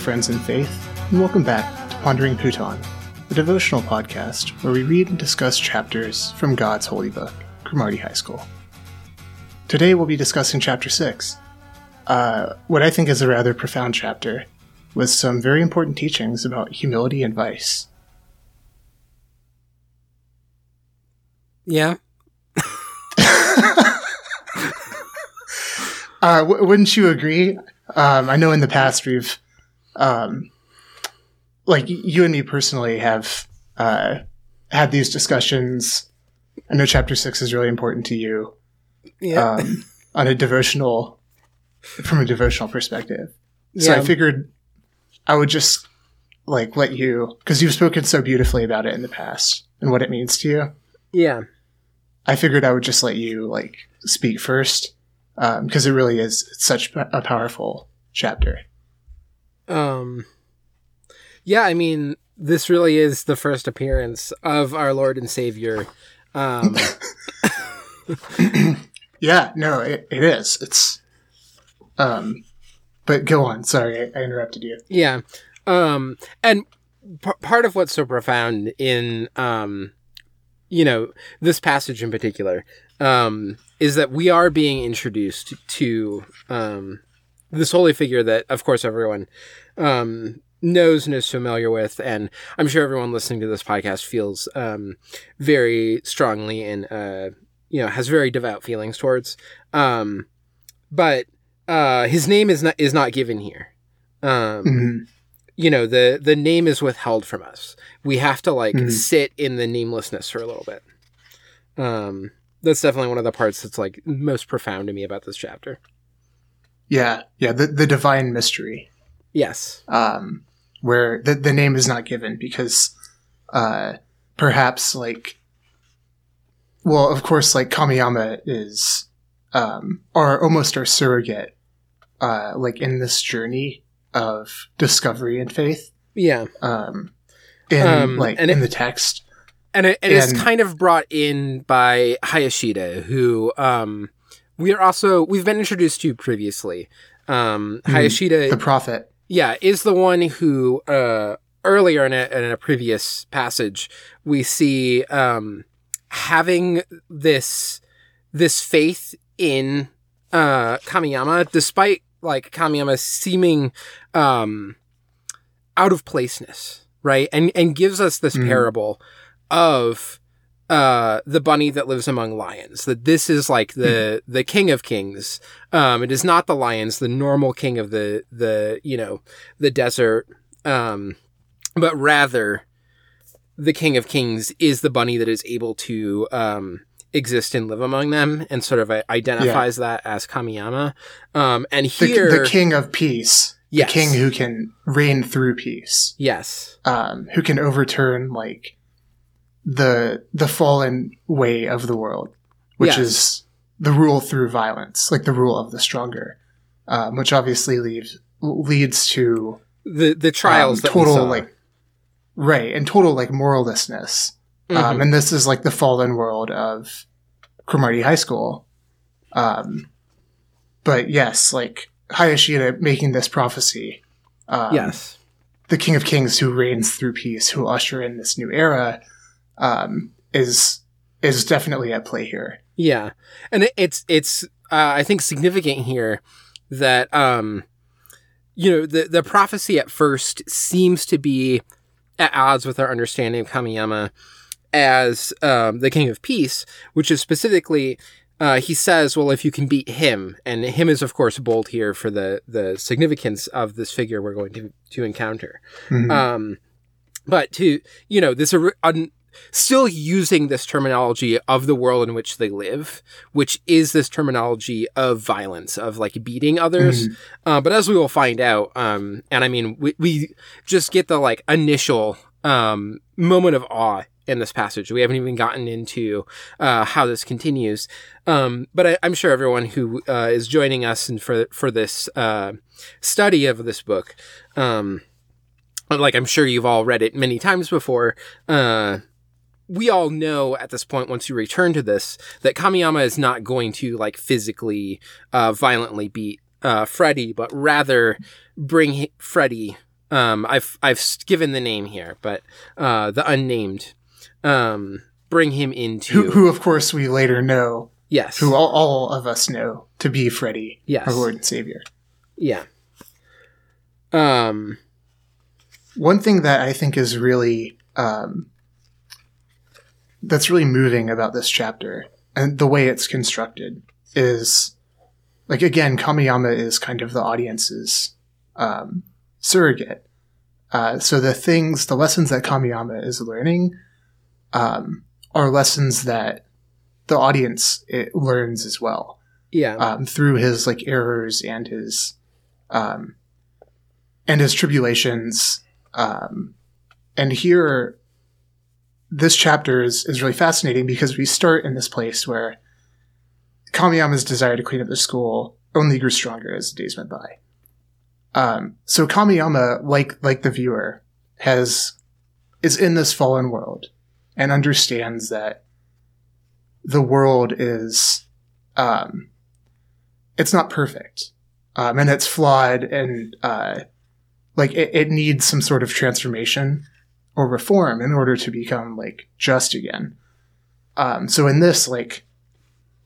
Friends in faith, and welcome back to Pondering Pootan, a devotional podcast where we read and discuss chapters from God's holy book, Cromartie High School. Today we'll be discussing Chapter 6, uh, what I think is a rather profound chapter, with some very important teachings about humility and vice. Yeah. Uh, w- wouldn't you agree? Um, I know in the past we've, um, like you and me personally have uh, had these discussions. I know chapter six is really important to you Yeah. um, on a devotional, from a devotional perspective. So Yeah. I figured I would just like let you because you've spoken so beautifully about it in the past and what it means to you. yeah. I figured I would just let you like speak first because it really is such a powerful chapter. Um Yeah, I mean, this really is the first appearance of our Lord and Savior. Um Yeah, no, it, it is. It's um, but go on. Sorry, I, I interrupted you. yeah. Um and p- part of what's so profound in um you know, this passage in particular um is that we are being introduced to um this holy figure that of course everyone um knows and is familiar with and i'm sure everyone listening to this podcast feels um very strongly and uh you know has very devout feelings towards um but uh his name is not is not given here um Mhm. you know the the name is withheld from us we have to like Mhm. sit in the namelessness for a little bit um that's definitely one of the parts that's like most profound to me about this chapter Yeah, yeah, the the divine mystery, yes. Um, where the the name is not given because uh, perhaps like, well, of course, like Kamiyama is um, our almost our surrogate, uh, like in this journey of discovery and faith, yeah. Um, in Um, like and in it- the text. and it, it is And- kind of brought in by Hayashida, who um, we are also we've been introduced to previously. Um, Mhm. Hayashida, The prophet. yeah, is the one who uh, earlier in a, in a previous passage we see um, having this this faith in uh, Kamiyama, despite like Kamiyama seeming um, out of placeness, right? And and gives us this Mhm. parable of uh the bunny that lives among lions that this is like the the king of kings. Um it is not the lions the normal king of the the you know the desert. Um but rather the king of kings is the bunny that is able to um exist and live among them and sort of uh, identifies that as kamiyama. Um and The, here the king of peace. yes. The king who can reign through peace. yes. Um, who can overturn like the the fallen way of the world, which Yes. is the rule through violence, like the rule of the stronger, um, which obviously leaves leads to the the trials um, total like right and total like morallessness, Mhm. um, and this is like the fallen world of Cromartie High School. Um, but yes, like Hayashida making this prophecy. Um, yes the King of Kings who reigns through peace, who usher in this new era, um, is is definitely at play here. Yeah, and it, it's it's uh, I think significant here that um you know the the prophecy at first seems to be at odds with our understanding of Kamiyama as um, the King of Peace, which is specifically. Uh, he says, "Well, if you can beat him, and him is of course bold here for the the significance of this figure we're going to to encounter." Mhm. Um, but to you know this un, still using this terminology of the world in which they live, which is this terminology of violence, of like beating others. Uh, but as we will find out, um, and I mean, we, we just get the like initial um, moment of awe in this passage. We haven't even gotten into uh, how this continues. Um, but I, I'm sure everyone who uh, is joining us and for for this uh, study of this book, um, like I'm sure you've all read it many times before. Uh, we all know at this point, once you return to this, that Kamiyama is not going to like physically, uh, violently beat uh, Freddy, but rather bring he- Freddy. Um, I've I've given the name here, but uh, the unnamed. Um, bring him into who, who of course we later know yes, who all, all of us know to be Freddy, Yes. our Lord and Savior. yeah. Um, One thing that I think is really um, that's really moving about this chapter and the way it's constructed is like again, Kamiyama is kind of the audience's um, surrogate. Uh, so the things, the lessons that Kamiyama is learning, um, are lessons that the audience it learns as well yeah, um, through his like errors and his um, and his tribulations. Um, and here, this chapter is is really fascinating because we start in this place where Kamiyama's desire to clean up the school only grew stronger as the days went by. Um, so Kamiyama, like like the viewer, has is in this fallen world and understands that the world is um, it's not perfect um, and it's flawed and uh, like it, it needs some sort of transformation or reform in order to become like just again. Um, so in this like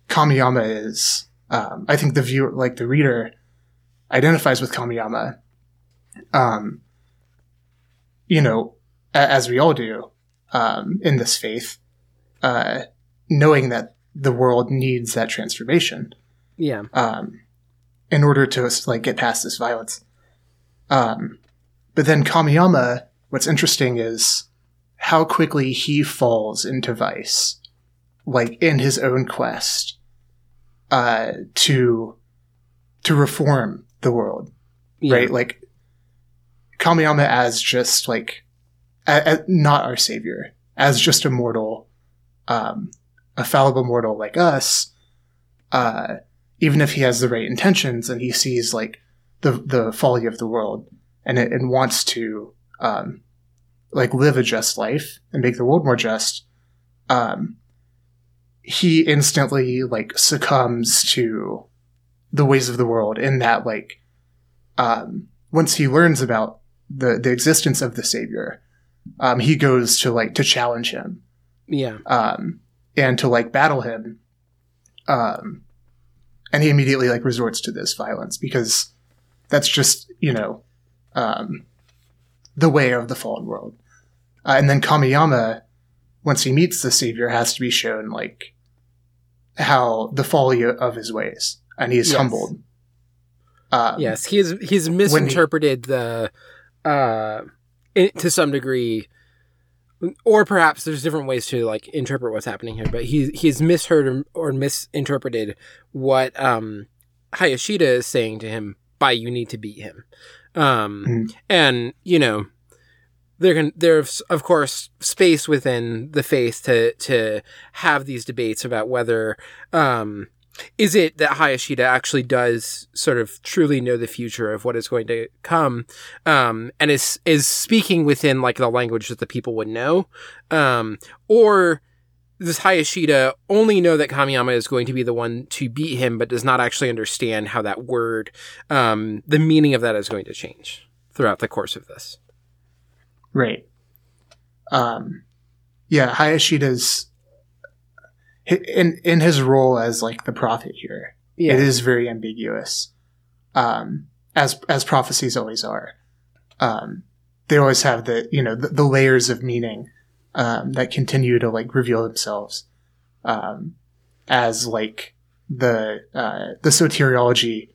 kamiyama is um, i think the viewer like the reader identifies with kamiyama. Um, you know a- as we all do um, in this faith uh, knowing that the world needs that transformation. Yeah, um, in order to like get past this violence. Um, but then Kamiyama, what's interesting is how quickly he falls into vice, like in his own quest uh, to to reform the world, yeah. right? Like Kamiyama as just like a, a- not our savior, as just a mortal, um, a fallible mortal like us. Uh, even if he has the right intentions and he sees like the the folly of the world and it, and wants to um, like live a just life and make the world more just, um, he instantly like succumbs to the ways of the world in that like um, once he learns about the the existence of the savior, um, he goes to like to challenge him yeah, um, and to like battle him. Um, and he immediately like resorts to this violence because that's just you know um, the way of the fallen world. Uh, and then Kamiyama, once he meets the savior, has to be shown like how the folly of his ways, and he is Yes. humbled. Um, yes. He's he's misinterpreted the uh, in, to some degree, or perhaps there's different ways to like interpret what's happening here. But he he's misheard or, or misinterpreted what um, Hayashida is saying to him by "you need to beat him," um, Mhm. and you know there can there's of course space within the faith to to have these debates about whether um is it that Hayashida actually does sort of truly know the future of what is going to come um and is is speaking within like the language that the people would know um or does Hayashida only know that Kamiyama is going to be the one to beat him but does not actually understand how that word um the meaning of that is going to change throughout the course of this Right. Um, yeah, Hayashida's in in his role as like the prophet here. yeah It is very ambiguous, um, as as prophecies always are. Um, they always have the you know the, the layers of meaning um, that continue to like reveal themselves um, as like the uh, the soteriology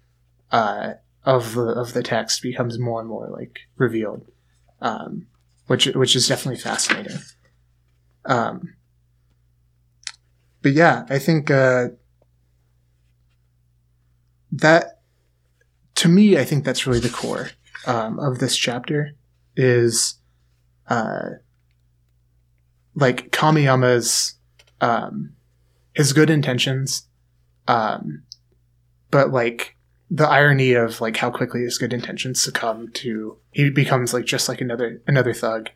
uh, of the of the text becomes more and more like revealed, um, which which is definitely fascinating. Um, but yeah, I think uh, that to me, I think that's really the core um, of this chapter is uh, like Kamiyama's um, his good intentions, um, but like the irony of like how quickly his good intentions succumb to he becomes like just like another another thug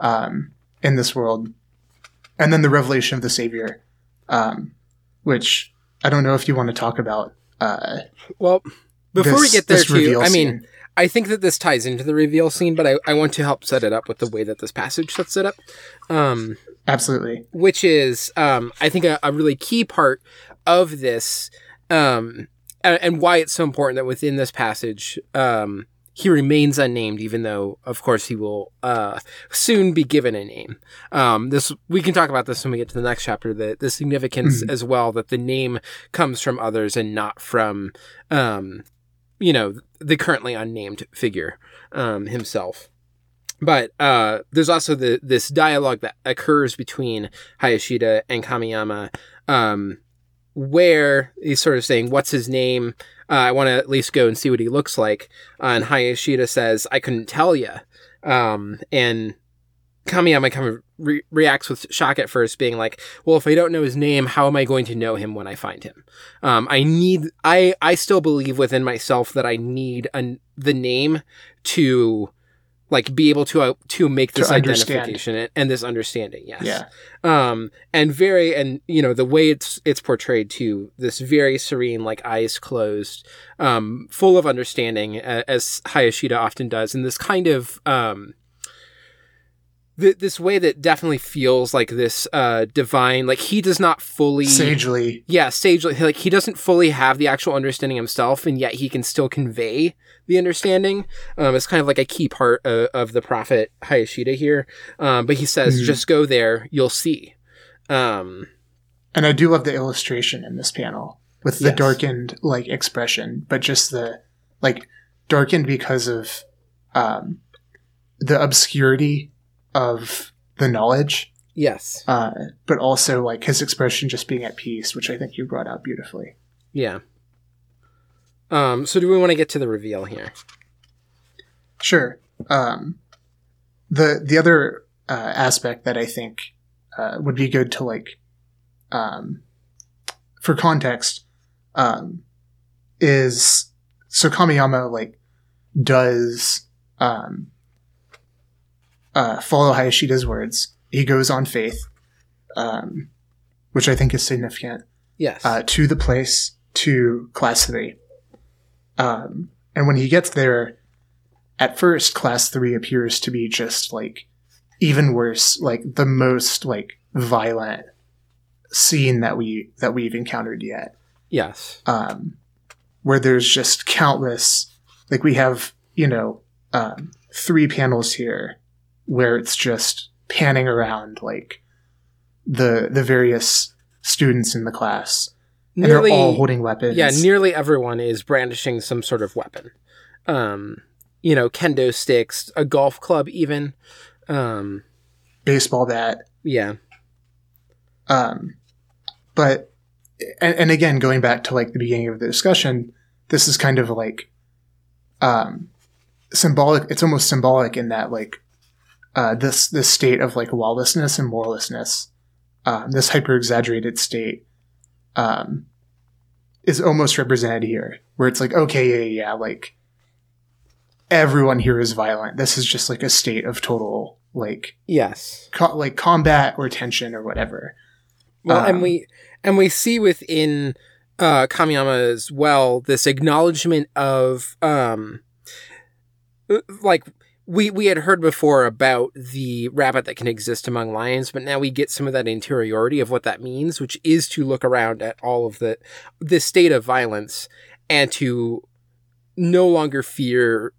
um, in this world, and then the revelation of the savior, um, which I don't know if you want to talk about. Uh, Well, Before we get there, too, I mean, scene. I think that this ties into the reveal scene, but I, I want to help set it up with the way that this passage sets it up. Um, absolutely. which is um, I think a, a really key part of this, um, and, and why it's so important that within this passage um, he remains unnamed, even though of course he will uh, soon be given a name. Um, this we can talk about this when we get to the next chapter. The the significance as well that the name comes from others and not from um, you know the currently unnamed figure um, himself. But uh, there's also the this dialogue that occurs between Hayashida and Kamiyama, um, where he's sort of saying, "What's his name? Uh, I want to at least go and see what he looks like." Uh, and Hayashida says, "I couldn't tell you." Um, and Kamiyama kind of re- reacts with shock at first, being like, "Well, if I don't know his name, how am I going to know him when I find him? Um, I need. I I still believe within myself that I need an, the name to." Like be able to uh, to make this understand. identification and, and this understanding, yes Yeah. um and very and you know the way it's it's portrayed too this very serene like eyes closed um full of understanding a- as hayashida often does and this kind of um th- this way that definitely feels like this uh divine like he does not fully Sagely. yeah sagely like he doesn't fully have the actual understanding himself and yet he can still convey the understanding um it's kind of like a key part of, of the prophet hayashida here um but he says Mhm. just go there you'll see um And I do love the illustration in this panel with the Yes. darkened like expression, but just the like darkened because of um, the obscurity of the knowledge, yes uh, but also like his expression just being at peace, which I think you brought out beautifully. yeah um so do we want to get to the reveal here Sure. Um, the the other uh, aspect that I think uh, would be good to like, um, for context, um, is so Kamiyama like does um, uh, follow Hayashida's words. He goes on faith, um, which I think is significant yes uh, to the place to class three. Um, and when he gets there, at first, class three appears to be just like even worse, like the most like violent scene that we that we've encountered yet. yes Um, where there's just countless, like we have, you know, um, three panels here where it's just panning around like the the various students in the class and nearly they're all holding weapons. yeah nearly everyone is brandishing some sort of weapon um you know kendo sticks a golf club even um baseball bat. yeah Um, but and, and again, going back to like the beginning of the discussion, this is kind of like um, symbolic. It's almost symbolic in that like uh, this this state of like lawlessness and moralessness, um, this hyper exaggerated state, um, is almost represented here, where it's like okay, yeah, yeah, yeah, like everyone here is violent. This is just like a state of total like yes co- like combat or tension or whatever. Well, Um, and we and we see within uh, Kamiyama as well this acknowledgement of um, like we we had heard before about the rabbit that can exist among lions, but now we get some of that interiority of what that means, which is to look around at all of the this state of violence and to no longer fear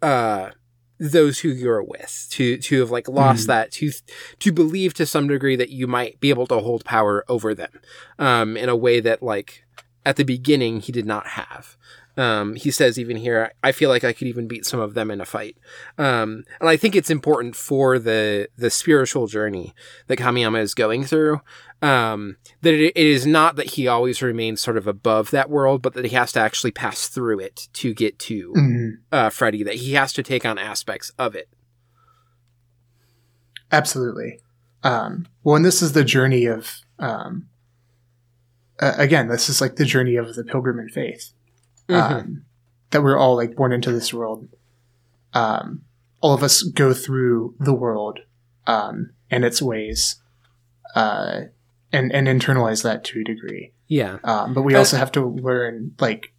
uh those who you're with to to have like lost Mhm. that to to believe to some degree that you might be able to hold power over them um in a way that like at the beginning he did not have um he says even here i feel like i could even beat some of them in a fight um and i think it's important for the the spiritual journey that kamiyama is going through um that it, it is not that he always remains sort of above that world but that he has to actually pass through it to get to Mhm. uh, Freddy that he has to take on aspects of it. Absolutely. Um, well, and this is the journey of, um, uh, again, this is like the journey of the pilgrim in faith. Um, that we're all like born into this world. Um, all of us go through the world, um, and its ways, uh, and, and internalize that to a degree. Yeah. Um, but we also have to learn, like,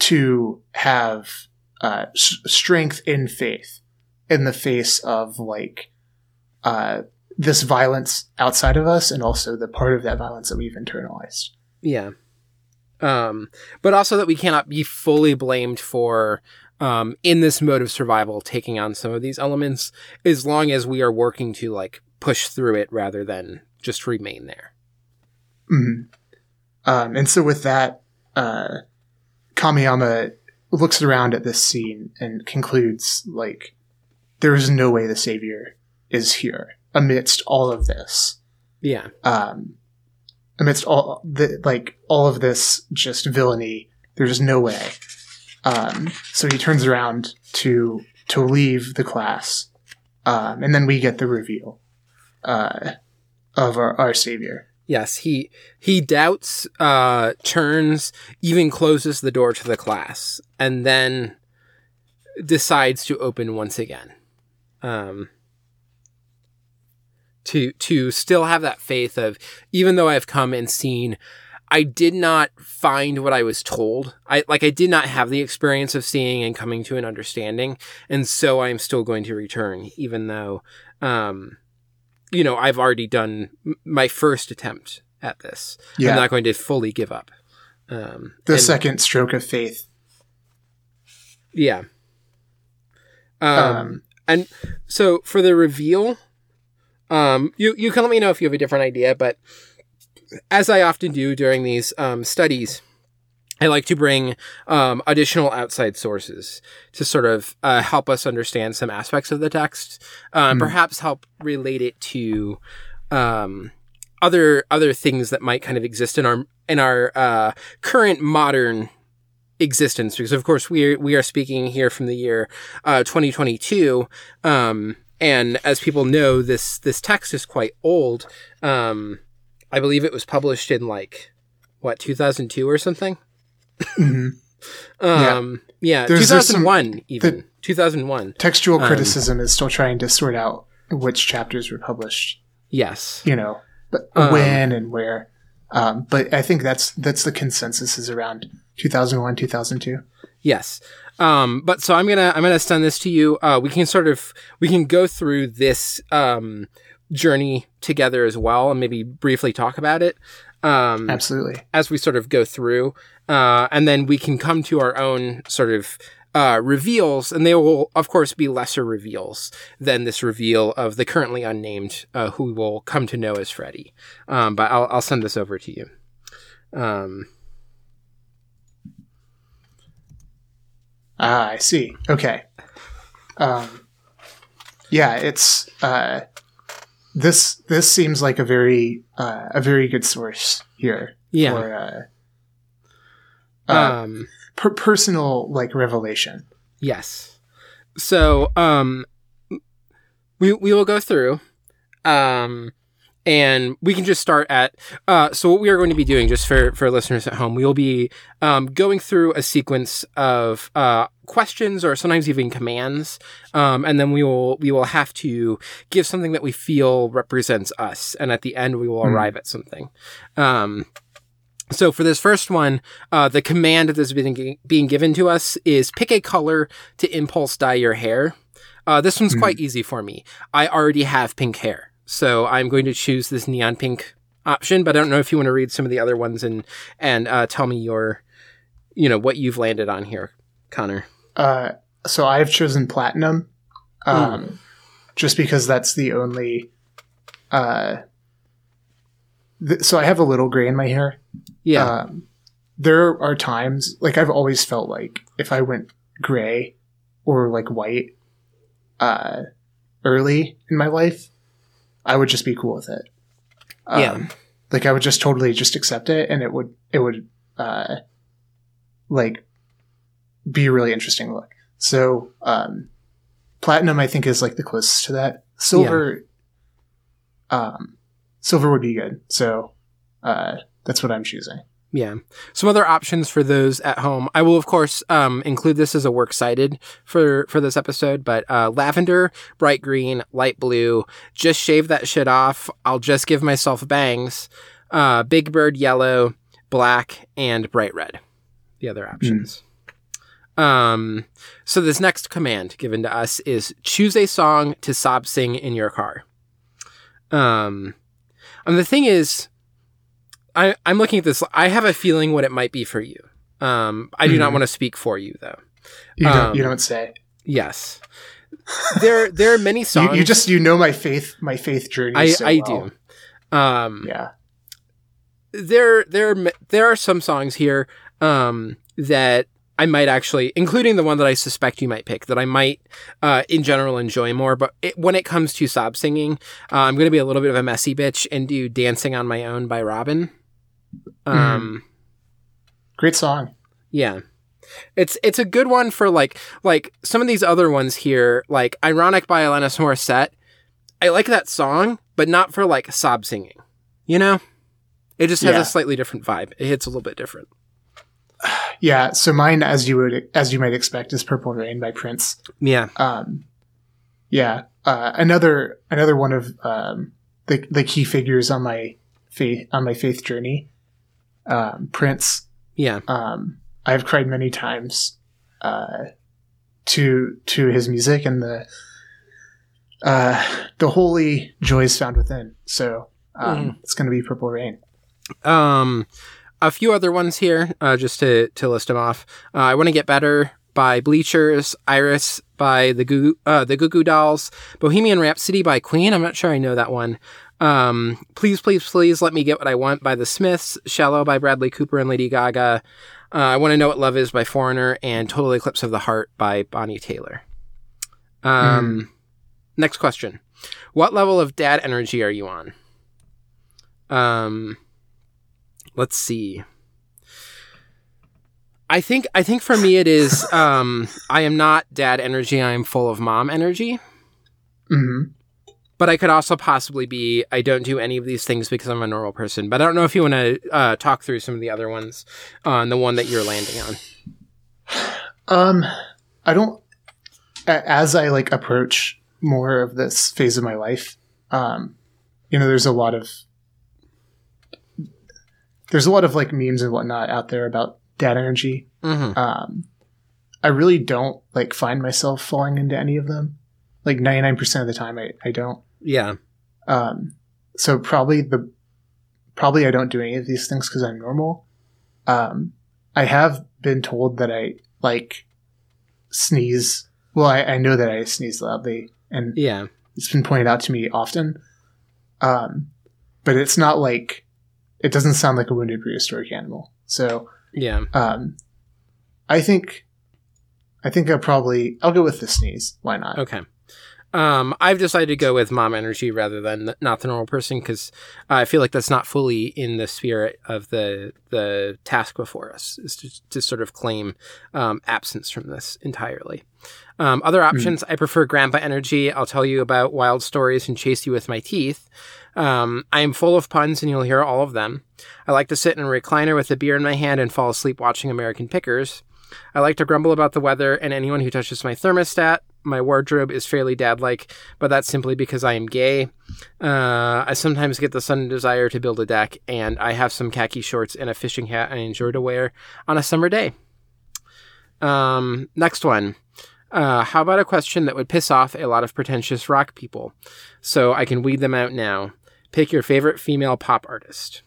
to have uh, s- strength in faith in the face of like uh, this violence outside of us and also the part of that violence that we've internalized. Yeah. Um, but also that we cannot be fully blamed for um, in this mode of survival taking on some of these elements as long as we are working to like push through it rather than just remain there. Mhm. Um, and so with that, uh, Kamiyama looks around at this scene and concludes like there is no way the savior is here amidst all of this. Yeah. Um, amidst all the like all of this just villainy, there's no way. Um, so he turns around to to leave the class, um, and then we get the reveal uh, of our, our savior. Yes, he he doubts, uh, turns, even closes the door to the class, and then decides to open once again. Um, to to still have that faith of even though I've come and seen, I did not find what I was told. I like I did not have the experience of seeing and coming to an understanding, and so I'm still going to return, even though, um, you know, I've already done my first attempt at this. Yeah, I'm not going to fully give up. Um, the and- second stroke of faith. yeah. Um, Um, and so for the reveal, um, you you can let me know if you have a different idea, but as I often do during these um, studies, I like to bring um, additional outside sources to sort of uh, help us understand some aspects of the text, um, Hmm. perhaps help relate it to um, other other things that might kind of exist in our in our uh, current modern existence because of course we are we are speaking here from the year uh 2022 um and as people know this this text is quite old um i believe it was published in like what 2002 or something mhm. um yeah, There's- there's some- 2001 even 2001 Textual Um, criticism is still trying to sort out which chapters were published. yes You know, but Um, when and where. Um, but I think that's that's the consensus is around 2001, 2002. Yes. Um, but so I'm gonna I'm gonna send this to you. Uh, we can sort of we can go through this um, journey together as well, and maybe briefly talk about it um, Absolutely. as we sort of go through, uh, and then we can come to our own sort of uh, reveals, and they will of course be lesser reveals than this reveal of the currently unnamed, uh, who we will come to know as Freddy. Um, but I'll I'll send this over to you. Ah, I see. Okay. Um, yeah, it's uh, this. This seems like a very uh, a very good source here yeah. for uh, uh, um, per- personal like revelation. Yes. So, um, we we will go through, um, and we can just start at. Uh, so what we are going to be doing, just for for listeners at home, we will be um, going through a sequence of uh, questions or sometimes even commands, um, and then we will we will have to give something that we feel represents us, and at the end we will Hmm. arrive at something. Um, so for this first one, uh, the command that is being, being given to us is pick a color to impulse dye your hair. Uh, this one's Hmm. quite easy for me. I already have pink hair, so I'm going to choose this neon pink option. But I don't know if you want to read some of the other ones and and uh, tell me your, you know, what you've landed on here, Connor. Uh, so I have chosen platinum, um, just because that's the only. Uh, th- so I have a little gray in my hair. Yeah, Um, there are times like I've always felt like if I went gray or like white, uh, early in my life, I would just be cool with it. Um, Yeah. Like I would just totally just accept it, and it would it would uh, like be a really interesting look. So um, platinum, I think, is like the closest to that. Silver, um, silver would be good. So uh, that's what I'm choosing. Yeah. Some other options for those at home. I will, of course, um, include this as a works cited for, for this episode, but, uh, lavender, bright green, light blue, just shave that shit off. I'll just give myself bangs, uh, big bird yellow, black, and bright red. The other options. Um, so this next command given to us is choose a song to sob sing in your car. Um, and the thing is, I, I'm looking at this. I have a feeling what it might be for you. Um, I do not Mhm. want to speak for you though. You don't. you Um, don't say. Yes, there there are many songs. you just you know my faith my faith journey. I so I well. do. Um, Yeah. there there are- there are some songs here um, that I might actually, including the one that I suspect you might pick, that I might uh, in general enjoy more. But it, when it comes to sob singing, uh, I'm going to be a little bit of a messy bitch and do "Dancing on My Own" by Robyn. Um, Great song. yeah. It's it's a good one for like like some of these other ones here, like "Ironic" by Alanis Morissette. I like that song, but not for like sob singing. You know, it just has Yeah. a slightly different vibe. It hits a little bit different. Yeah. So mine, as you would as you might expect, is "Purple Rain" by Prince. Yeah. Um, yeah. Uh, another another one of um, the the key figures on my faith on my faith journey. Um, Prince. Yeah. Um, I've cried many times uh, to to his music and the uh, the holy joys found within. So um, it's going to be Purple Rain. Um, a few other ones here, uh, just to to list them off. Uh, I want to get better by Bleachers, Iris by the Goo uh, the Goo Goo Dolls, Bohemian Rhapsody by Queen. I'm not sure I know that one. Um, please, please, please let me get what I want by the Smiths, Shallow by Bradley Cooper and Lady Gaga. Uh, I want to know what love is by Foreigner and Total Eclipse of the Heart by Bonnie Tyler. Um, next question: What level of dad energy are you on? Um, let's see. I think I think for me it is um I am not dad energy, I am full of mom energy. hmm But I could also possibly be I don't do any of these things because I'm a normal person. But I don't know if you want to uh, talk through some of the other ones on the one that you're landing on. Um, I don't. As I like approach more of this phase of my life, um, you know, there's a lot of there's a lot of like memes and whatnot out there about dad energy. Mm-hmm. Um, I really don't like find myself falling into any of them. Like 99% of the time, I, I don't. Yeah. Um, so probably the probably I don't do any of these things because I'm normal. Um, I have been told that I like sneeze. Well, I, I know that I sneeze loudly, and Yeah. it's been pointed out to me often. Um, but it's not like it doesn't sound like a wounded prehistoric animal. So Yeah. um, I think I think I'll probably I'll go with the sneeze. Why not? Okay. Um, I've decided to go with mom energy rather than th- not the normal person because I feel like that's not fully in the spirit of the the task before us is to, to sort of claim um, absence from this entirely. Um, other options, I prefer grandpa energy. I'll tell you about wild stories and chase you with my teeth. Um, I am full of puns and you'll hear all of them. I like to sit in a recliner with a beer in my hand and fall asleep watching American Pickers. I like to grumble about the weather and anyone who touches my thermostat. My wardrobe is fairly dad like, but that's simply because I am gay. Uh, I sometimes get the sudden desire to build a deck, and I have some khaki shorts and a fishing hat I enjoy to wear on a summer day. Um, next one. Uh, how about a question that would piss off a lot of pretentious rock people? So I can weed them out now. Pick your favorite female pop artist.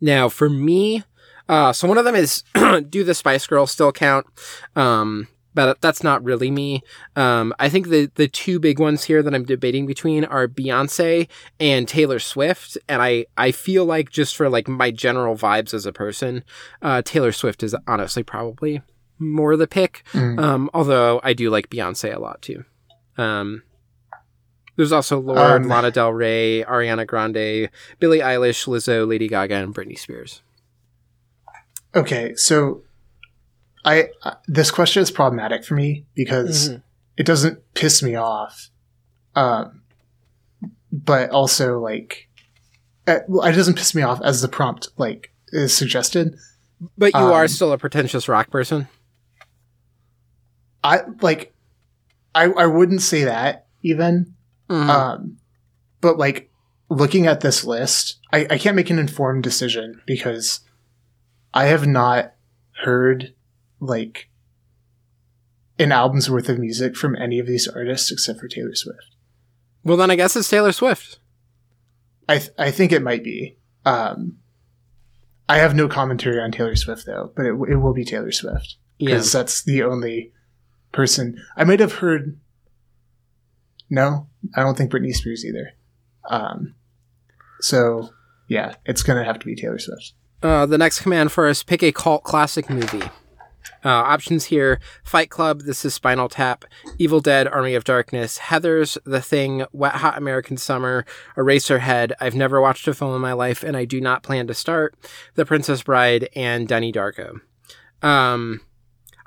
Now, for me, uh, so one of them is do the Spice Girls still count? Um, but that's not really me. Um, I think the the two big ones here that I'm debating between are Beyonce and Taylor Swift, and I I feel like just for like my general vibes as a person, uh, Taylor Swift is honestly probably more the pick. Mm. Um, although I do like Beyonce a lot too. Um, there's also Lorde, Um, Lana Del Rey, Ariana Grande, Billie Eilish, Lizzo, Lady Gaga, and Britney Spears. Okay, so I uh, this question is problematic for me because Mhm. it doesn't piss me off, um, but also like uh, well, it doesn't piss me off as the prompt like is suggested. But you are Um, still a pretentious rock person. I like I I wouldn't say that even. Mhm. Um, but like looking at this list, I, I can't make an informed decision because I have not heard like an album's worth of music from any of these artists except for Taylor Swift. Well, then I guess it's Taylor Swift. I th- I think it might be. Um, I have no commentary on Taylor Swift though, but it, it will be Taylor Swift Yeah. because that's the only person I might have heard. No, I don't think Britney Spears either. Um, so yeah, it's gonna have to be Taylor Swift. Uh, the next command for us pick a cult classic movie. Uh, options here Fight Club, This is Spinal Tap, Evil Dead, Army of Darkness, Heathers, The Thing, Wet Hot American Summer, Eraserhead, I've never watched a film in my life and I do not plan to start, The Princess Bride, and Donnie Darko. Um,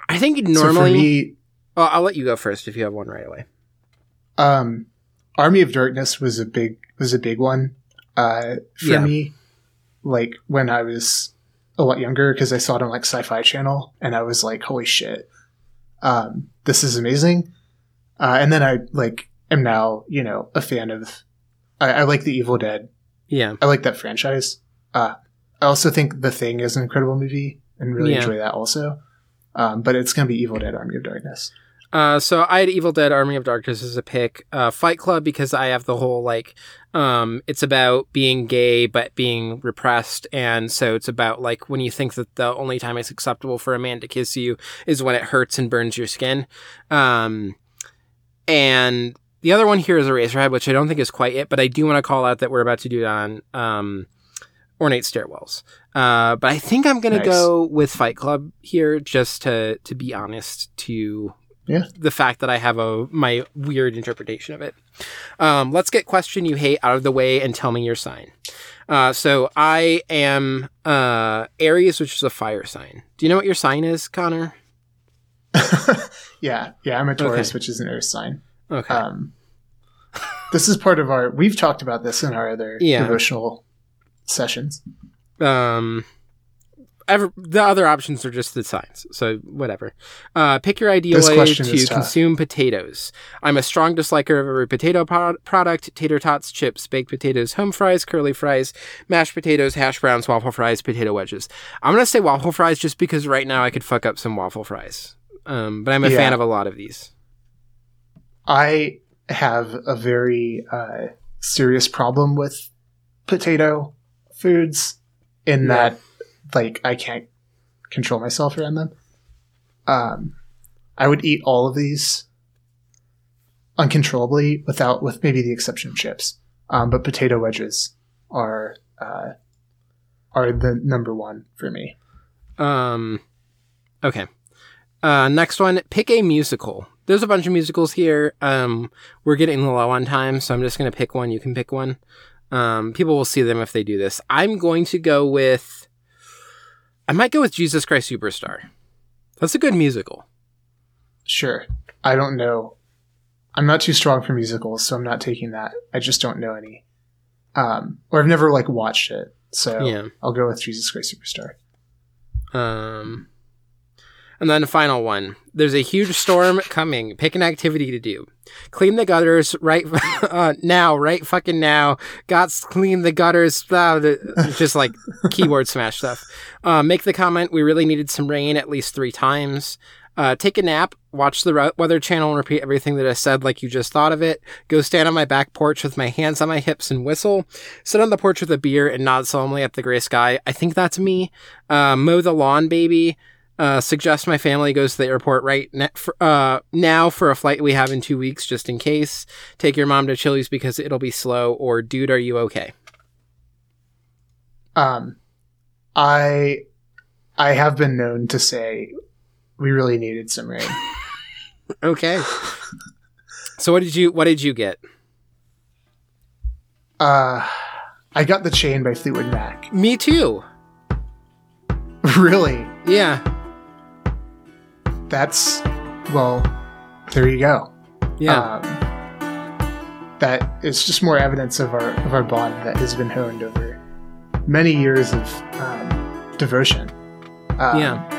I think normally. So me, well, I'll let you go first if you have one right away. um, Army of Darkness was a big was a big one uh, for Yeah. me. Like when I was a lot younger, because I saw it on like Sci-Fi Channel, and I was like, "Holy shit, um, this is amazing!" Uh, and then I like am now you know a fan of. I, I like the Evil Dead. Yeah. I like that franchise. Uh, I also think The Thing is an incredible movie, and really Yeah. enjoy that also. Um, but it's gonna be Evil Dead: Army of Darkness. Uh, so I had Evil Dead Army of Darkness as a pick. Uh, Fight Club because I have the whole like, um, it's about being gay but being repressed, and so it's about like when you think that the only time it's acceptable for a man to kiss you is when it hurts and burns your skin. Um, and the other one here is Eraserhead, which I don't think is quite it, but I do want to call out that we're about to do it on um, Ornate Stairwells. Uh, but I think I'm gonna Nice. go with Fight Club here, just to to be honest to Yeah. the fact that I have a my weird interpretation of it. Um, let's get question you hate out of the way and tell me your sign. Uh, so I am uh, Aries, which is a fire sign. Do you know what your sign is, Connor? yeah, yeah, I'm a Taurus, Okay. which is an Earth sign. Okay. Um, this is part of our. We've talked about this in our other Yeah. devotional sessions. um ever, the other options are just the signs. So whatever. Uh pick your ideal This way to consume potatoes. I'm a strong disliker of every potato pro- product tater tots chips baked potatoes home fries curly fries mashed potatoes hash browns waffle fries potato wedges. I'm gonna say waffle fries just because right now i could fuck up some waffle fries. Um but i'm a Yeah. fan of a lot of these. I have a very uh, serious problem with potato foods in Yeah. that, like, I can't control myself around them. Um, I would eat all of these uncontrollably without, with maybe the exception of chips. Um, but potato wedges are uh, are the number one for me. Um, okay. Uh, next one, pick a musical. There's a bunch of musicals here. Um, we're getting low on time, so I'm just gonna pick one. You can pick one. Um, people will see them if they do this. I'm going to go with. I might go with Jesus Christ Superstar. That's a good musical. Sure. I don't know. I'm not too strong for musicals, so I'm not taking that. I just don't know any. Um, or I've never like watched it, so Yeah. I'll go with Jesus Christ Superstar. Um, and then the final one. There's a huge storm coming. Pick an activity to do. Clean the gutters right uh, now, right fucking now. Gots clean the gutters. Blah, blah, just like keyboard smash stuff. Uh, make the comment. We really needed some rain at least three times. Uh, take a nap. Watch the Weather Channel and repeat everything that I said like you just thought of it. Go stand on my back porch with my hands on my hips and whistle. Sit on the porch with a beer and nod solemnly at the gray sky. I think that's me. Uh, mow the lawn, baby. Uh, suggest my family goes to the airport right ne- for, uh, now for a flight we have in two weeks, just in case. Take your mom to Chili's because it'll be slow. Or, dude, are you okay? Um, I I have been known to say we really needed some rain. Okay. so what did you what did you get? uh, I got the chain by Fleetwood Mac. Me too. really? Yeah. That's well. There you go. Yeah. Um, that is just more evidence of our of our bond that has been honed over many years of um, devotion. Um, Yeah.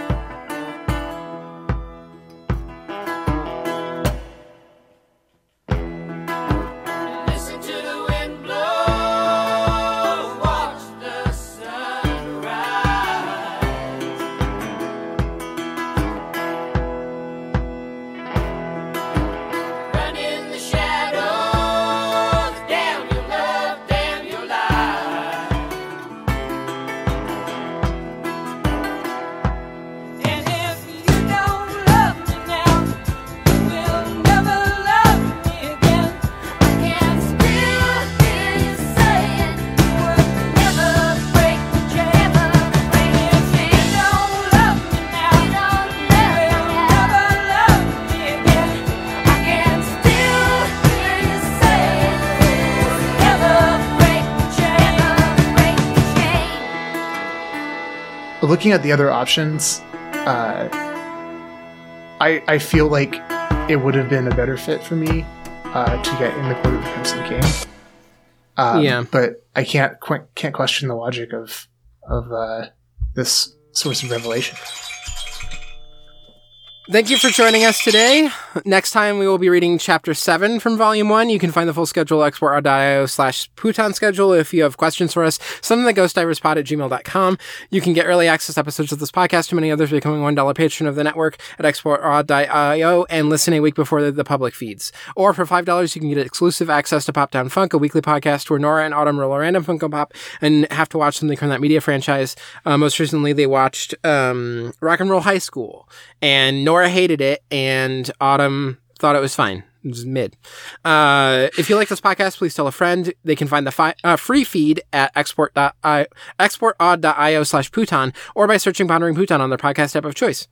Looking at the other options, uh, I I feel like it would have been a better fit for me uh, to get in the Court of the Crimson King. Um, Yeah. but I can't qu- can't question the logic of of uh, this source of revelation. Thank you for joining us today. Next time we will be reading chapter 7 from volume 1. You can find the full schedule at export.io slash Pootan schedule if you have questions for us. Send them to ghostdiverspod at gmail.com. You can get early access episodes of this podcast and many others becoming $1 patron of the network at export.io and listen a week before the, the public feeds. Or for $5, you can get exclusive access to Pop Down Funk, a weekly podcast where Nora and Autumn roll random Funko Pop and have to watch something from that media franchise. Uh, most recently, they watched um, Rock and Roll High School, and Nora hated it, and Autumn thought it was fine. It was mid. Uh, if you like this podcast, please tell a friend. They can find the fi- uh, free feed at export.io, exportaud.io slash Pootan or by searching Pondering Pootan on their podcast app of choice.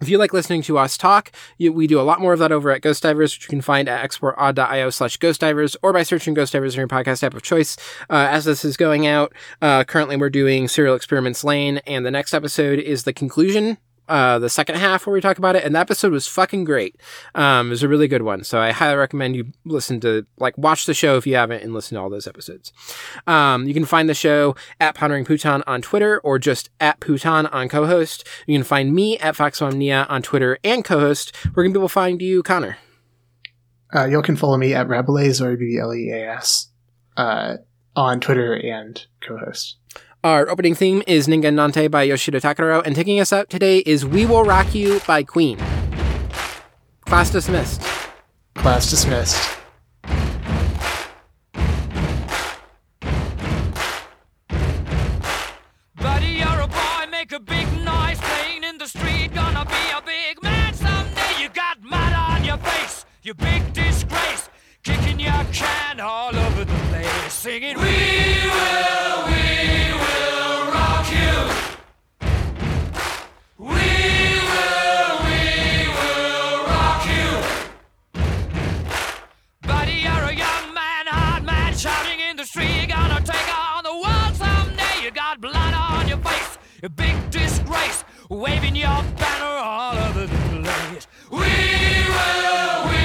If you like listening to us talk, you, we do a lot more of that over at Ghost Divers, which you can find at exportaud.io slash Ghost Divers or by searching Ghost Divers in your podcast app of choice. Uh, as this is going out, uh, currently we're doing Serial Experiments Lain, and the next episode is the conclusion. Uh, the second half where we talk about it, and that episode was fucking great. Um, it was a really good one, so I highly recommend you listen to, like, watch the show if you haven't, and listen to all those episodes. Um, you can find the show at Pondering Pootan on Twitter or just at Pootan on co-host. You can find me at Foxmomnia on Twitter and co-host. Where can people find you, Connor? Uh, you can follow me at Rabbleais or B B L E A S uh, on Twitter and co-host. Our opening theme is Ningen Nante by Yoshida Takuro, and taking us out today is We Will Rock You by Queen. Class dismissed. Class dismissed. Buddy, you're a boy, make a big noise playing in the street. Gonna be a big man someday. You got mud on your face, you big disgrace. Kicking your can all over the place, singing, We will, a big disgrace, waving your banner all over the place. We will, we